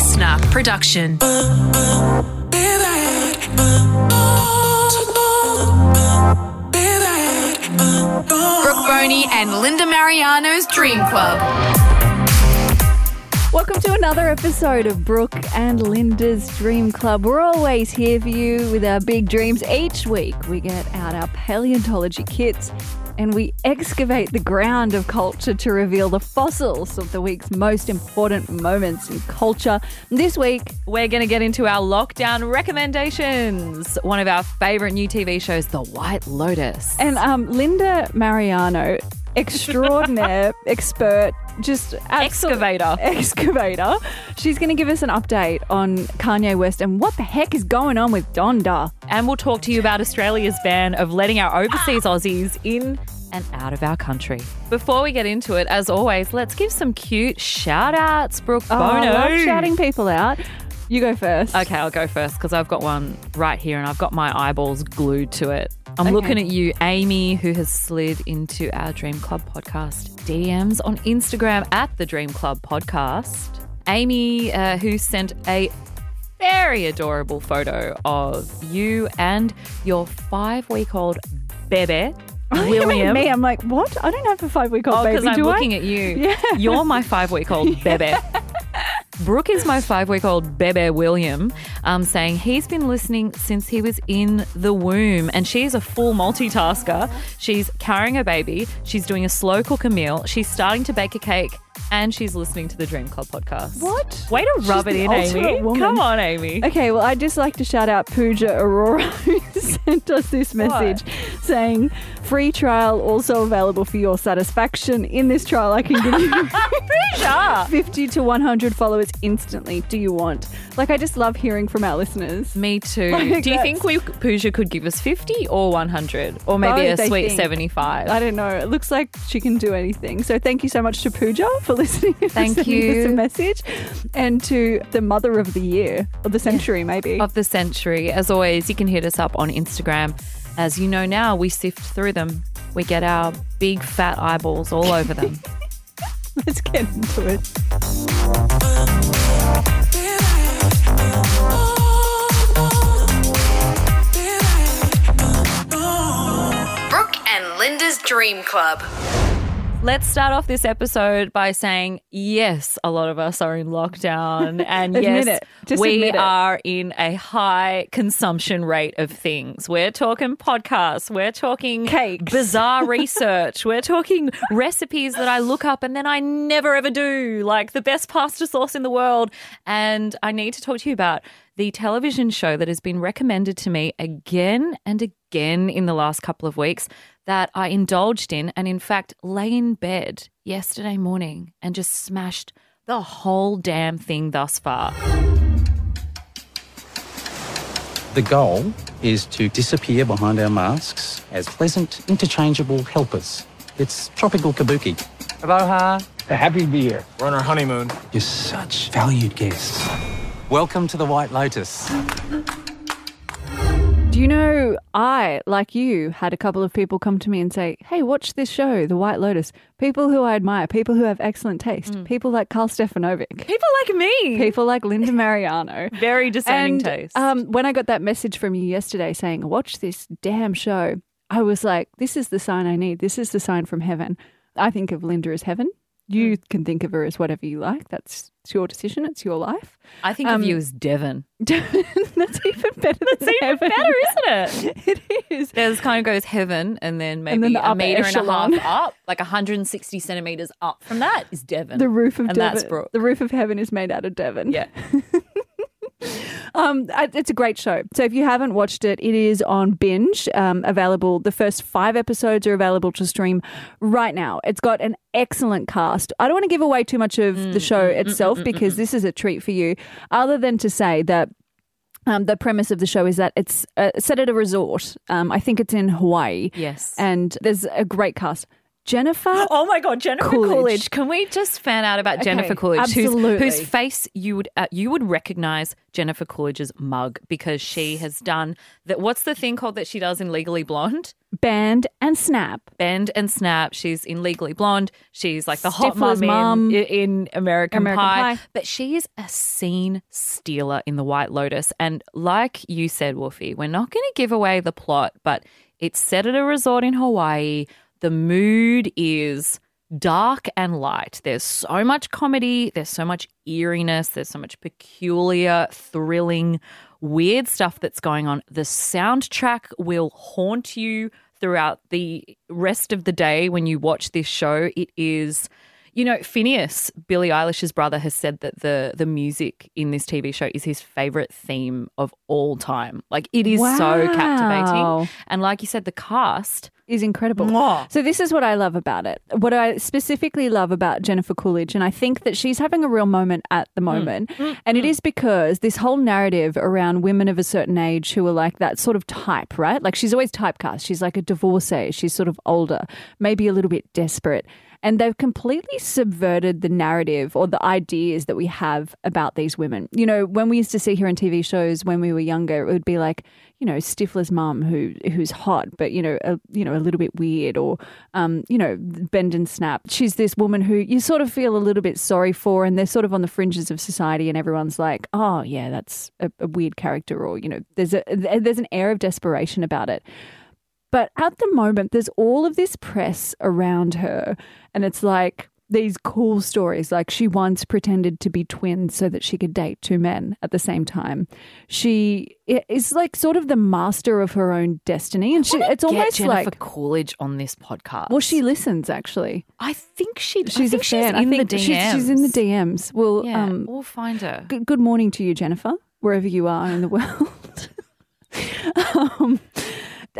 LiSTNR production. Brooke Boney and Linda Marigliano's Dream Club. Welcome to another episode of Brooke and Linda's Dream Club. We're always here for you with our big dreams. Each week, we get out our paleontology kits and we excavate the ground of culture to reveal the fossils of the week's most important moments in culture. This week, We're going to get into our lockdown recommendations. One of our favorite new TV shows, The White Lotus. and um, Linda Marigliano, extraordinaire expert, just Excavator. excavator. She's going to give us an update on Kanye West and what the heck is going on with Donda. And we'll talk to you about Australia's ban of letting our overseas ah. Aussies in and out of our country. Before we get into it, as always, let's give some cute shout outs, Brooke Oh, Boney. I love shouting people out. You go first. Okay, I'll go first because I've got one right here and I've got my eyeballs glued to it. I'm Okay. looking at you, Amy, who has slid into our Dream Club podcast DMs on Instagram at the Dream Club podcast. Amy, uh, who sent a very adorable photo of you and your five week old bebe, William. me? I'm like, what? I don't have a five week old Oh, baby. because I'm looking I? at you. Yeah. You're my five week old bebe. Brooke is my five week old bebe William, um, saying he's been listening since he was in the womb. And she's a full multitasker. She's carrying a baby, she's doing a slow cook a meal, she's starting to bake a cake, and she's listening to the Dream Club podcast. What? Way to rub She's it in, Amy. woman. Come on, Amy. Okay, well, I'd just like to shout out Pooja Aurora, who sent us this message saying, free trial also available for your satisfaction. In this trial, I can give you Pooja. 50 to 100 followers instantly. Do you want? Like, I just love hearing from our listeners. Me too. Like, Do you think we Pooja could give us 50 or 100? Or maybe Both, a sweet think. 75? I don't know. It looks like she can do anything. So thank you so much to Pooja for listening and Thank sending us you. a message. And to the mother of the year, of the century maybe. of the century. As always, you can hit us up on Instagram. As you know now, we sift through them. We get our big fat eyeballs all over them. Let's get into it. Brooke and Linda's Dream Club. Let's start off this episode by saying yes, a lot of us are in lockdown, and yes, we are in a high consumption rate of things. We're talking podcasts, we're talking Cakes. bizarre research, we're talking recipes that I look up and then I never ever do, like the best pasta sauce in the world. And I need to talk to you about the television show that has been recommended to me again and again in the last couple of weeks that I indulged in and, in fact, lay in bed yesterday morning and just smashed the whole damn thing thus far. The goal is to disappear behind our masks as pleasant, interchangeable helpers. It's tropical kabuki. Aloha. Happy to be here. We're on our honeymoon. You're such valued guests. Welcome to the White Lotus. Do you know, I, like you, had a couple of people come to me and say, Hey, watch this show, The White Lotus. People who I admire, people who have excellent taste, people like Karl Stefanovic, People like me. people like Linda Marigliano. Very discerning and taste. Um, when I got that message from you yesterday saying, watch this damn show, I was like, this is the sign I need. This is the sign from heaven. I think of Linda as heaven. You Hmm. can think of her as whatever you like. That's it's your decision. It's your life. I think um, of you as Devon. That's even better than It's even heaven. better, isn't it? it is. There's kind of goes heaven, and then maybe then the a meter echelon. and a half up, like 160 centimeters up from that is Devon. The roof of and Devon. that's Brooke. The roof of heaven is made out of Devon. Yeah. Um, it's a great show. So if you haven't watched it, it is on binge, um, available. The first five episodes are available to stream right now. It's got an excellent cast. I don't want to give away too much of Mm, the show itself because this is a treat for you, other than to say that. Um, the premise of the show is that it's uh, set at a resort. Um, I think it's in Hawaii. Yes. And there's a great cast. Jennifer. Oh my God, Jennifer Coolidge. Coolidge. Can we just fan out about Okay, Jennifer Coolidge, whose- absolutely. whose face you would uh, you would recognize Jennifer Coolidge's mug because she has done that. What's the thing called that she does in Legally Blonde? Bend and Snap. Bend and Snap. She's in Legally Blonde. She's like the hot mum. in, in American, American Pie. Pie. But she is a scene stealer in The White Lotus. And like you said, Wolfie, we're not going to give away the plot, but it's set at a resort in Hawaii. The mood is dark and light. There's so much comedy, there's so much eeriness, there's so much peculiar, thrilling, weird stuff that's going on. The soundtrack will haunt you throughout the rest of the day when you watch this show. It is you know, Finneas, Billie Eilish's brother, has said that the the music in this TV show is his favorite theme of all time. Like it is so captivating. And like you said, the cast is incredible. Mwah. So this is what I love about it. What I specifically love about Jennifer Coolidge, and I think that she's having a real moment at the mm. moment, mm. and it mm. is because this whole narrative around women of a certain age who are like that sort of type, right? Like she's always typecast. She's like a divorcee. She's sort of older, maybe a little bit desperate. And they've completely subverted the narrative or the ideas that we have about these women. You know, when we used to see her in TV shows when we were younger, it would be like, you know, Stifler's mum who who's hot, but you know, a, you know, a little bit weird, or um, you know, bend and snap. She's this woman who you sort of feel a little bit sorry for, and they're sort of on the fringes of society, and everyone's like, oh yeah, that's a, a weird character, or you know, there's a there's an air of desperation about it. But at the moment, there's all of this press around her, and it's like these cool stories. Like she once pretended to be twins so that she could date two men at the same time. She is like sort of the master of her own destiny, and she, it's get almost Jennifer like. Coolidge on this podcast. Well, she listens actually. I think she. She's I think a fan. She's in I think the DMs. She's, she's in the DMs. Well, Yeah, um, we'll find her. good, good morning to you, Jennifer, wherever you are in the world. um,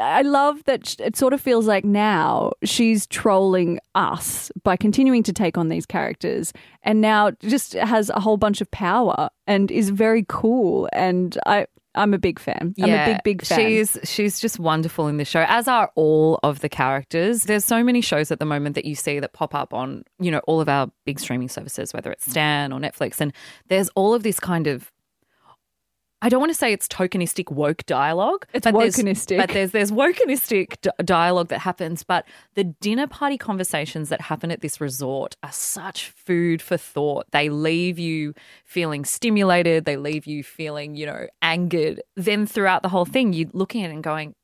I love that it sort of feels like now she's trolling us by continuing to take on these characters and now just has a whole bunch of power and is very cool. And I, I'm a big fan. I'm a big, big fan. She's she's just wonderful in this show, as are all of the characters. There's so many shows at the moment that you see that pop up on, you know, all of our big streaming services, whether it's Stan or Netflix, and there's all of this kind of I don't want to say it's tokenistic woke dialogue. It's but there's- wokenistic. But there's there's wokenistic d- dialogue that happens. But the dinner party conversations that happen at this resort are such food for thought. They leave you feeling stimulated. They leave you feeling, you know, angered. Then throughout the whole thing, you're looking at it and going,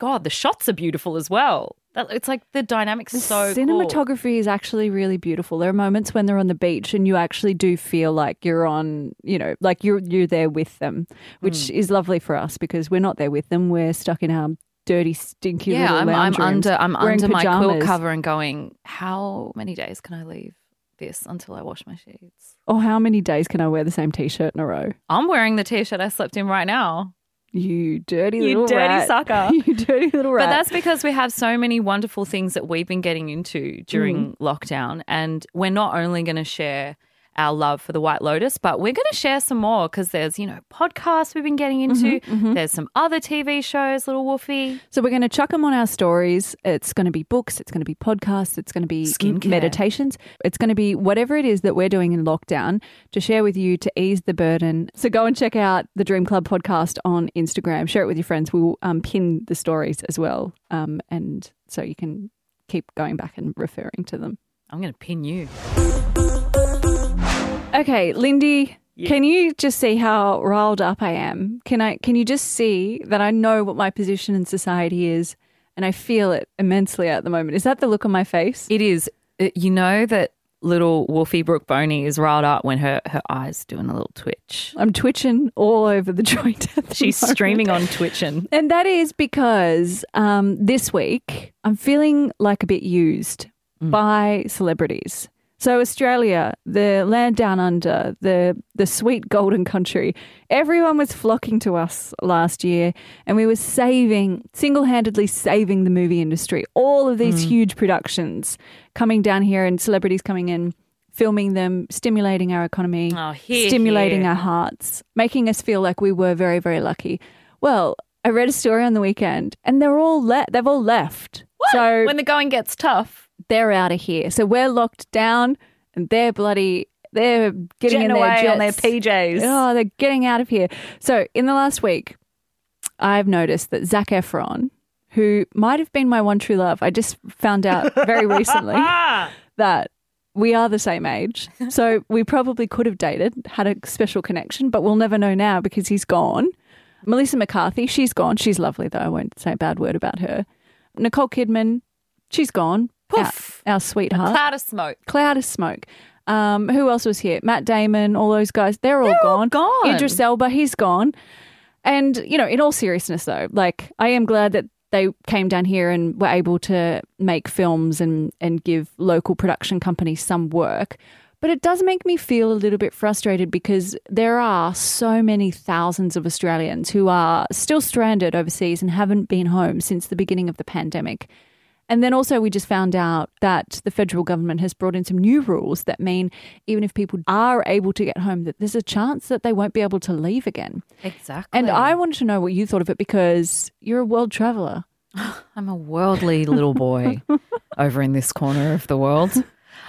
God, the shots are beautiful as well. That, it's like the dynamics The so cool. cinematography is actually really beautiful. There are moments when they're on the beach and you actually do feel like you're on, you know, like you're you're there with them, which Hmm. is lovely for us because we're not there with them. We're stuck in our dirty, stinky yeah, little I'm, I'm under I'm under my quilt cover and going, how many days can I leave this until I wash my sheets? Or how many days can I wear the same t-shirt in a row? I'm wearing the t-shirt I slept in right now. You dirty You little dirty rat. sucker. you dirty little rat. But that's because we have so many wonderful things that we've been getting into during mm. lockdown. And we're not only going to share our love for the White Lotus, but we're going to share some more because there's, you know, podcasts we've been getting into. There's some other TV shows, Little Wolfie. So we're going to chuck them on our stories. It's going to be books. It's going to be podcasts. It's going to be Skincare. meditations. It's going to be whatever it is that we're doing in lockdown to share with you to ease the burden. So go and check out the Dream Club podcast on Instagram. Share it with your friends. We'll um, pin the stories as well, um, and so you can keep going back and referring to them. I'm going to pin you. Okay, Lindy. Can you just see how riled up I am? Can I can you just see that I know what my position in society is and I feel it immensely at the moment. Is that the look on my face? It is, uh, you know, that little Wolfie Brooke Boney is riled up when her, her eyes doing a little twitch. I'm twitching all over the joint. the She's moment. streaming on Twitching. And that is because um, this week I'm feeling like a bit used by celebrities. So Australia, the land down under, the the sweet golden country, everyone was flocking to us last year, and we were saving single-handedly saving the movie industry. All of these hmm. huge productions coming down here, and celebrities coming in, filming them, stimulating our economy, Oh, here, stimulating here. our hearts, making us feel like we were very, very lucky. Well, I read a story on the weekend, and they're all le- they've all left. So when the going gets tough. They're out of here. So we're locked down and they're bloody, they're getting Jetting in their away on their. PJs. Oh, they're getting out of here. So in the last week, I've noticed that Zac Efron, who might have been my one true love, I just found out very recently that we are the same age. So we probably could have dated, had a special connection, but we'll never know now because he's gone. Melissa McCarthy, she's gone. She's lovely, though. I won't say a bad word about her. Nicole Kidman, she's gone. Poof. Our, our sweetheart. Cloud of smoke. Cloud of smoke. Um, who else was here? Matt Damon, all those guys. They're all They're all gone. gone. Idris Elba, he's gone. And, you know, in all seriousness, though, like, I am glad that they came down here and were able to make films and, and give local production companies some work. But it does make me feel a little bit frustrated because there are so many thousands of Australians who are still stranded overseas and haven't been home since the beginning of the pandemic. And then also, we just found out that the federal government has brought in some new rules that mean even if people are able to get home, that there's a chance that they won't be able to leave again. Exactly. And I wanted to know what you thought of it because you're a world traveler. I'm a worldly little boy over in this corner of the world.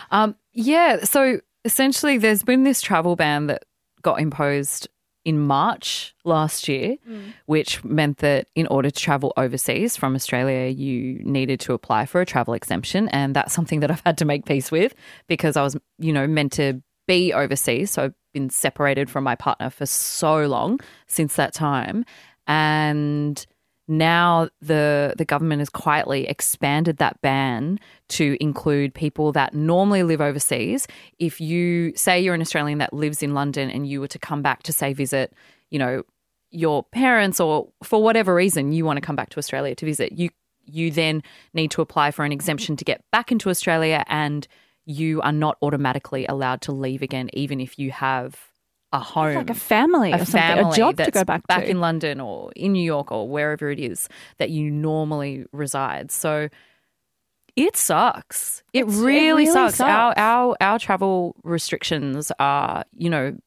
Um, yeah, so essentially, there's been this travel ban that got imposed in March last year, mm. which meant that in order to travel overseas from Australia, you needed to apply for a travel exemption. And that's something that I've had to make peace with because I was, you know, meant to be overseas. So I've been separated from my partner for so long since that time. And now the the government has quietly expanded that ban to include people that normally live overseas. If you say you're an Australian that lives in London and you were to come back to say visit, you know, your parents or for whatever reason you want to come back to Australia to visit, you you then need to apply for an exemption to get back into Australia and you are not automatically allowed to leave again even if you have a home It's like a family a family a job to go back, back to. in London or in New York or wherever it is that you normally reside. So it sucks. It It's- it really, really sucks. Our our our travel restrictions are, you know,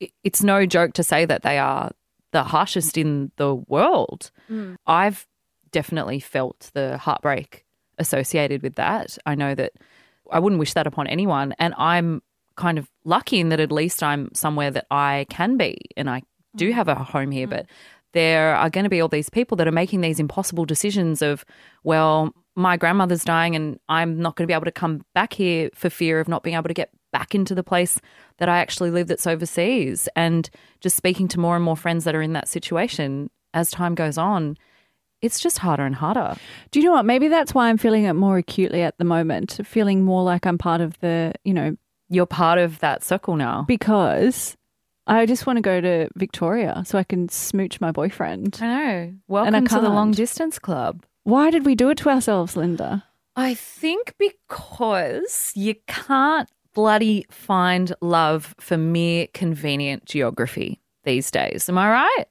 it- it's no joke to say that they are the harshest in the world. Mm. I've definitely felt the heartbreak associated with that. I know that I wouldn't wish that upon anyone. And I'm kind of lucky in that at least I'm somewhere that I can be and I do mm. have a home here. Mm. But there are going to be all these people that are making these impossible decisions of, well, my grandmother's dying and I'm not going to be able to come back here for fear of not being able to get back into the place that I actually live that's overseas. And just speaking to more and more friends that are in that situation as time goes on, it's just harder and harder. Do you know what? Maybe that's why I'm feeling it more acutely at the moment, feeling more like I'm part of the, you know, You're part of that circle now. because I just want to go to Victoria so I can smooch my boyfriend. I know. Welcome to the long distance club. Why did we do it to ourselves, Linda? I think because you can't bloody find love for mere convenient geography these days. Am I right?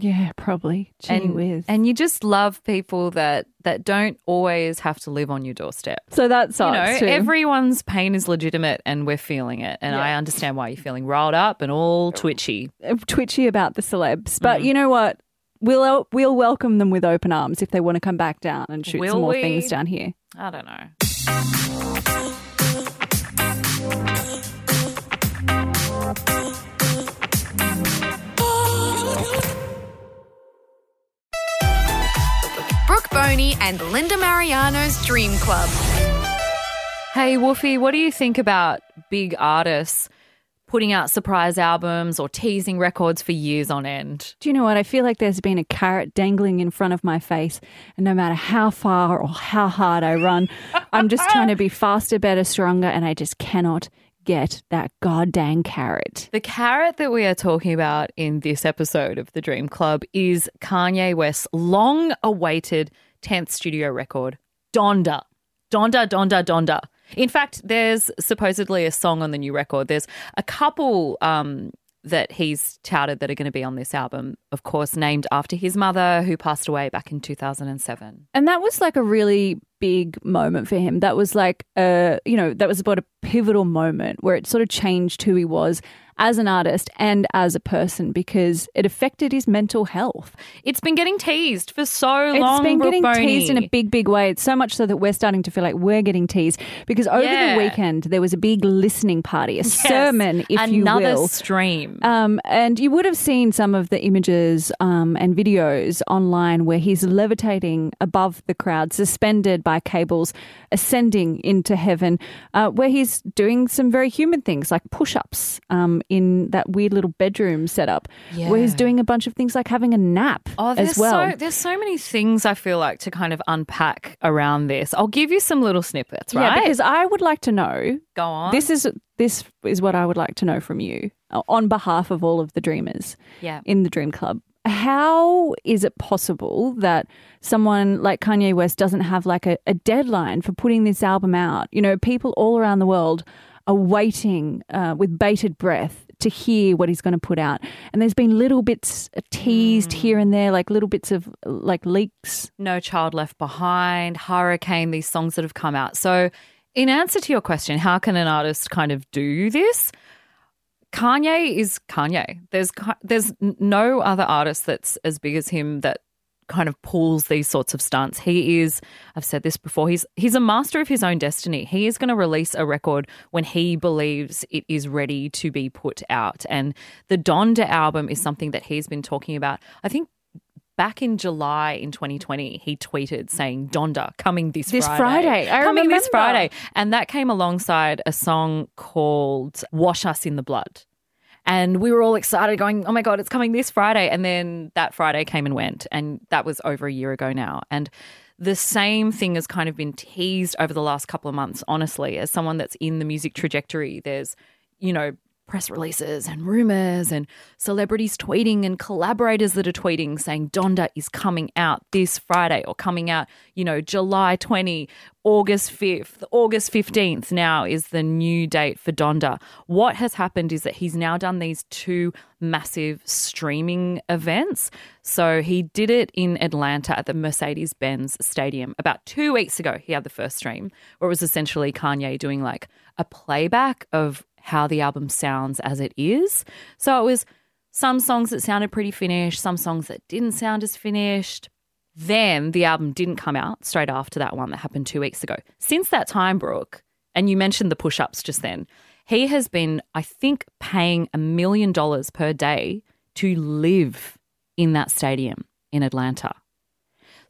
Yeah, probably. Gee and, whiz. and you just love people that that don't always have to live on your doorstep. so that's you know, too. everyone's pain is legitimate and we're feeling it. And Yeah. I understand why you're feeling riled up and all twitchy. twitchy about the celebs, but Mm. you know what? We'll we'll welcome them with open arms if they want to come back down and shoot Will some more we? things down here. I don't know. Boney and Linda Marigliano's Dream Club. Hey, Woofy, what do you think about big artists putting out surprise albums or teasing records for years on end? Do you know what? I feel like there's been a carrot dangling in front of my face, and no matter how far or how hard I run, I'm just trying to be faster, better, stronger, and I just cannot get that goddamn carrot. The carrot that we are talking about in this episode of the Dream Club is Kanye West's long awaited 10th studio record, Donda. Donda, Donda, Donda. In fact, there's supposedly a song on the new record. There's a couple um, that he's touted that are going to be on this album, of course, named after his mother who passed away back in 2007. And that was like a really big moment for him. That was like a, you know, that was about a pivotal moment where it sort of changed who he was as an artist and as a person because it affected his mental health. It's been getting teased for so It's long. It's been getting Boney. teased in a big, big way. It's so much so that we're starting to feel like we're getting teased because over Yeah. the weekend there was a big listening party, a Yes. sermon, if Another you will. stream. Um, and you would have seen some of the images um, and videos online where he's levitating above the crowd, suspended by cables, ascending into heaven, uh, where he's doing some very human things like push ups um, in that weird little bedroom setup, where he's doing a bunch of things like having a nap Oh, there's as well. so there's so many things I feel like to kind of unpack around this. I'll give you some little snippets, right? Yeah, because I would like to know. Go on. This is this is what I would like to know from you uh, on behalf of all of the dreamers. Yeah. in the Dream Club. How is it possible that someone like Kanye West doesn't have like a, a deadline for putting this album out? You know, people all around the world are waiting uh, with bated breath to hear what he's going to put out. And there's been little bits teased here and there, like little bits of like leaks. No Child Left Behind, Hurricane, these songs that have come out. So, in answer to your question, how can an artist kind of do this? Kanye is Kanye. There's there's no other artist that's as big as him that kind of pulls these sorts of stunts. He is I've said this before. He's he's a master of his own destiny. He is going to release a record when he believes it is ready to be put out. And the Donda album is something that he's been talking about. I think back in July in 2020, he tweeted saying Donda coming this, This Friday. I coming this. Friday. And that came alongside a song called Wash Us in the Blood. And we were all excited, going, oh my God, it's coming this Friday. And then that Friday came and went. And that was over a year ago now. And the same thing has kind of been teased over the last couple of months, honestly, as someone that's in the music trajectory. There's, you know, press releases and rumors and celebrities tweeting and collaborators that are tweeting saying Donda is coming out this Friday or coming out, you know, July 20, August 5th, August 15th now is the new date for Donda. What has happened is that he's now done these two massive streaming events. So he did it in Atlanta at the Mercedes Benz Stadium about two weeks ago. He had the first stream where it was essentially Kanye doing like a playback of how the album sounds as it is. So it was some songs that sounded pretty finished, some songs that didn't sound as finished. Then the album didn't come out straight after that one that happened two weeks ago. Since that time, Brooke, and you mentioned the push ups just then, he has been, I think, paying a million dollars per day to live in that stadium in Atlanta.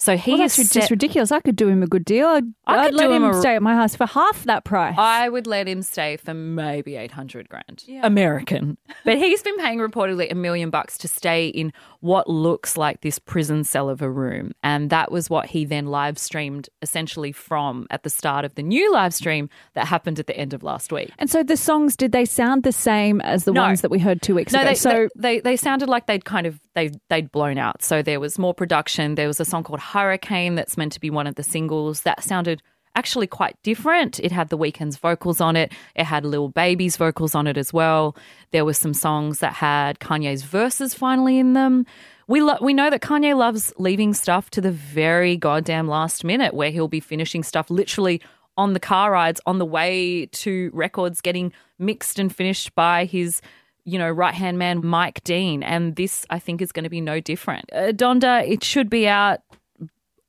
So he Well, that's set- just ridiculous. I could do him a good deal. I'd, I I'd could let him, him a- stay at my house for half that price. I would let him stay for maybe 800 grand American. But he's been paying reportedly a million bucks to stay in what looks like this prison cell of a room. And that was what he then live streamed essentially from at the start of the new live stream that happened at the end of last week. and so the songs, did they sound the same as the No. ones that we heard two weeks No, ago? they, so they, they they sounded like they'd kind of they they'd blown out. So there was more production. There was a song called Hurricane that's meant to be one of the singles that sounded actually quite different. It had the Weeknd's vocals on it. It had Lil Baby's vocals on it as well. There were some songs that had Kanye's verses finally in them. We lo- we know that Kanye loves leaving stuff to the very goddamn last minute, where he'll be finishing stuff literally on the car rides on the way to records getting mixed and finished by his you know, right hand man Mike Dean. And this, I think, is going to be no different. Uh, Donda, it should be out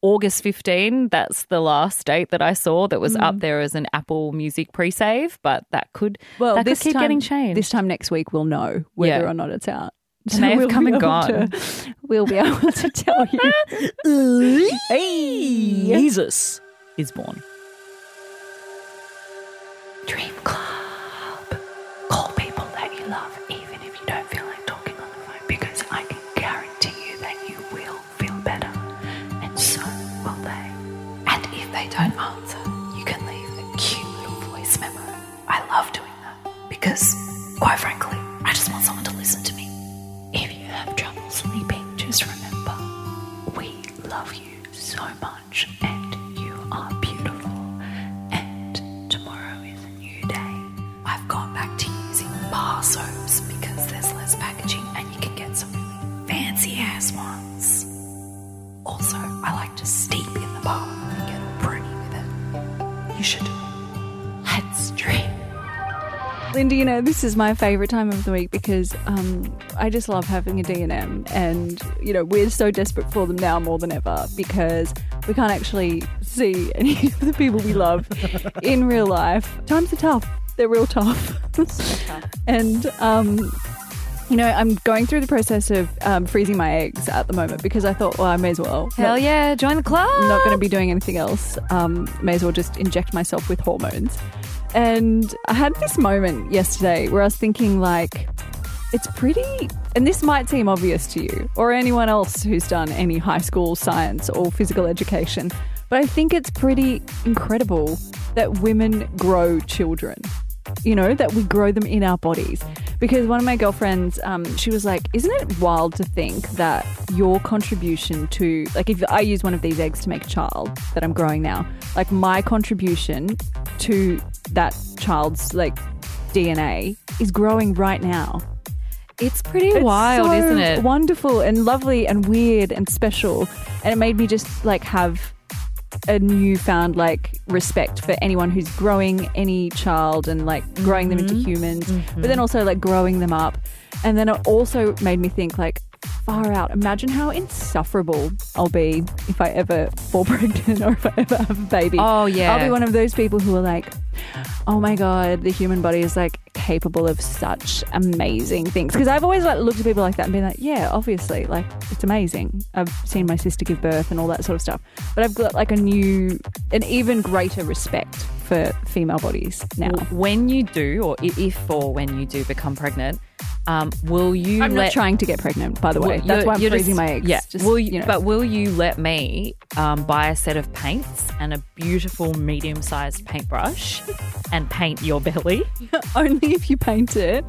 August 15. That's the last date that I saw that was up there as an Apple Music pre save, but that could, well, that this could keep time, getting changed. This time next week, we'll know whether Yeah. or not it's out. It may have we'll come and gone. to- we'll be able to tell you. hey, Jesus is born. Dream Club. Because, quite frankly, Linda, you know, this is my favorite time of the week because um, I just love having a D&M and, you know, we're so desperate for them now more than ever because we can't actually see any of the people we love in real life. Times are tough. They're real tough. and, um, you know, I'm going through the process of um, freezing my eggs at the moment because I thought, well, I may as well. Hell yeah, join the club. I'm not going to be doing anything else. Um, may as well just inject myself with hormones. And I had this moment yesterday where I was thinking, like, it's pretty, and this might seem obvious to you or anyone else who's done any high school science or physical education, but I think it's pretty incredible that women grow children. You know, that we grow them in our bodies. Because one of my girlfriends, um, she was like, Isn't it wild to think that your contribution to, like, if I use one of these eggs to make a child that I'm growing now, like, my contribution to that child's, like, DNA is growing right now. It's pretty It's wild, so isn't it? Wonderful and lovely and weird and special. And it made me just like have a newfound like respect for anyone who's growing any child and like growing them into Mm-hmm. humans, but then also like growing them up. And then it also made me think like far out. Imagine how insufferable I'll be if I ever fall pregnant or if I ever have a baby. Oh, yeah. I'll be one of those people who are like, oh my god, the human body is like capable of such amazing things. Because I've always like looked at people like that and been like, yeah, obviously, like it's amazing. I've seen my sister give birth and all that sort of stuff. But I've got like a new, an even greater respect for female bodies now. When you do, or if or when you do become pregnant, um, will you I'm let not trying to get pregnant, by the way. That's why I'm freezing just- my eggs. Yeah, Just, will you, you know. but will you let me um, buy a set of paints and a beautiful medium-sized paintbrush and paint your belly? only if you paint it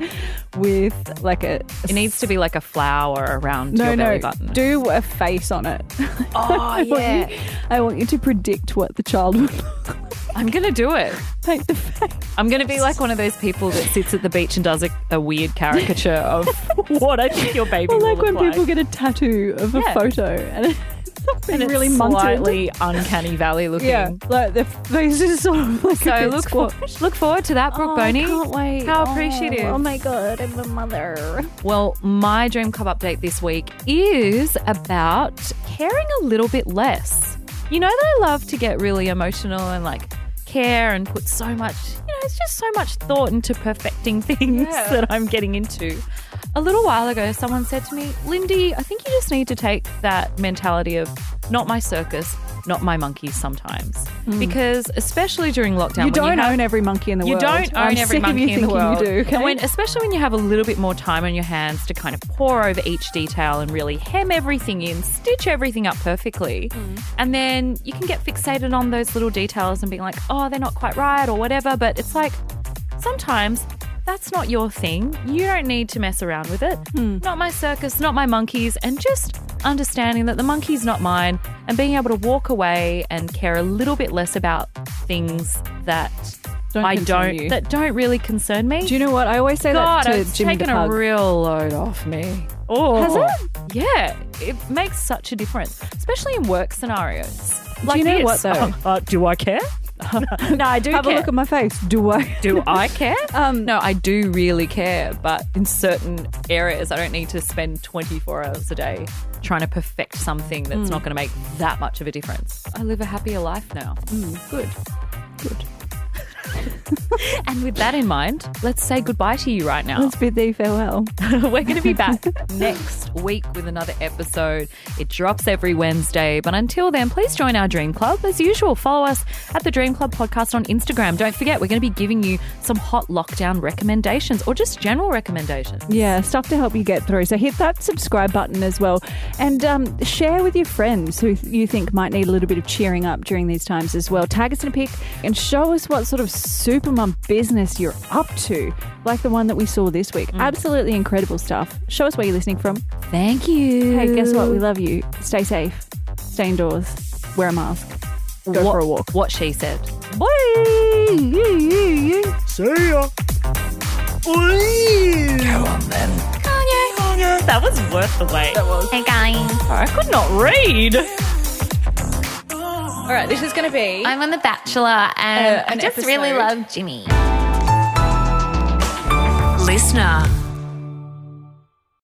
with like a. It needs to be like a flower around no, your no. belly button. Do a face on it. oh I want you- I want you to predict what the child would I'm gonna do it. Paint the face. I'm gonna be like one of those people that sits at the beach and does a, a weird caricature of what I think your baby Or will like when like. people get a tattoo of a Yeah. photo and it's and it's really munted. slightly uncanny valley looking. Yeah, like the face is sort of like a So bit look for, look forward to that, Brooke Oh, Boney. Can't wait. How Oh, appreciative. Oh, my god, I'm a mother. Well, my Dream Club update this week is about caring a little bit less. You know that I love to get really emotional and like care and put so much, you know, it's just so much thought into perfecting things that I'm getting into. A little while ago, someone said to me, Lindy, I think you just need to take that mentality of not my circus, not my monkeys sometimes. Because especially during lockdown, You don't have- own every monkey in the you world. You don't own I'm every monkey you in the world. You do, okay? And when, especially when you have a little bit more time on your hands to kind of pour over each detail and really hem everything in, stitch everything up perfectly. Mm. And then you can get fixated on those little details and being like, oh, they're not quite right or whatever. But it's like sometimes that's not your thing. You don't need to mess around with it. Hmm. Not my circus, not my monkeys, and just understanding that the monkey's not mine and being able to walk away and care a little bit less about things that Don't I don't you. that don't really concern me. do you know what? I always say God, that to it's Jimmy taken a real load off me. Oh, Has it? Yeah, it makes such a difference, especially in work scenarios. Like you know this. what, though? Uh, do I care? no, I do Have care. a look at my face. Do I? do I care? Um, no, I do really care, but in certain areas, I don't need to spend 24 hours a day trying to perfect something that's Hmm. not going to make that much of a difference. I live a happier life now. Good. Good. And with that in mind, let's say goodbye to you right now. Let's bid thee farewell. We're going to be back next week with another episode. It drops every Wednesday. But until then, please join our Dream Club. As usual, follow us at the Dream Club Podcast on Instagram. Don't forget, we're going to be giving you some hot lockdown recommendations or just general recommendations. Yeah, stuff to help you get through. So hit that subscribe button as well. And um, share with your friends who you think might need a little bit of cheering up during these times as well. Tag us in a pic and show us what sort of supermum business you're up to, like the one that we saw this week. Mm. Absolutely incredible stuff. Show us where you're listening from. Thank you. Hey, guess what? We love you. Stay safe, stay indoors, wear a mask, go what, for a walk. What she said. Bye. See ya. Go on then. Kanye. That was worth the wait. That was. Hey guys, I could not read. All right, this is going to be. I'm on The Bachelor and Uh, I an just really love Jimmy. listener.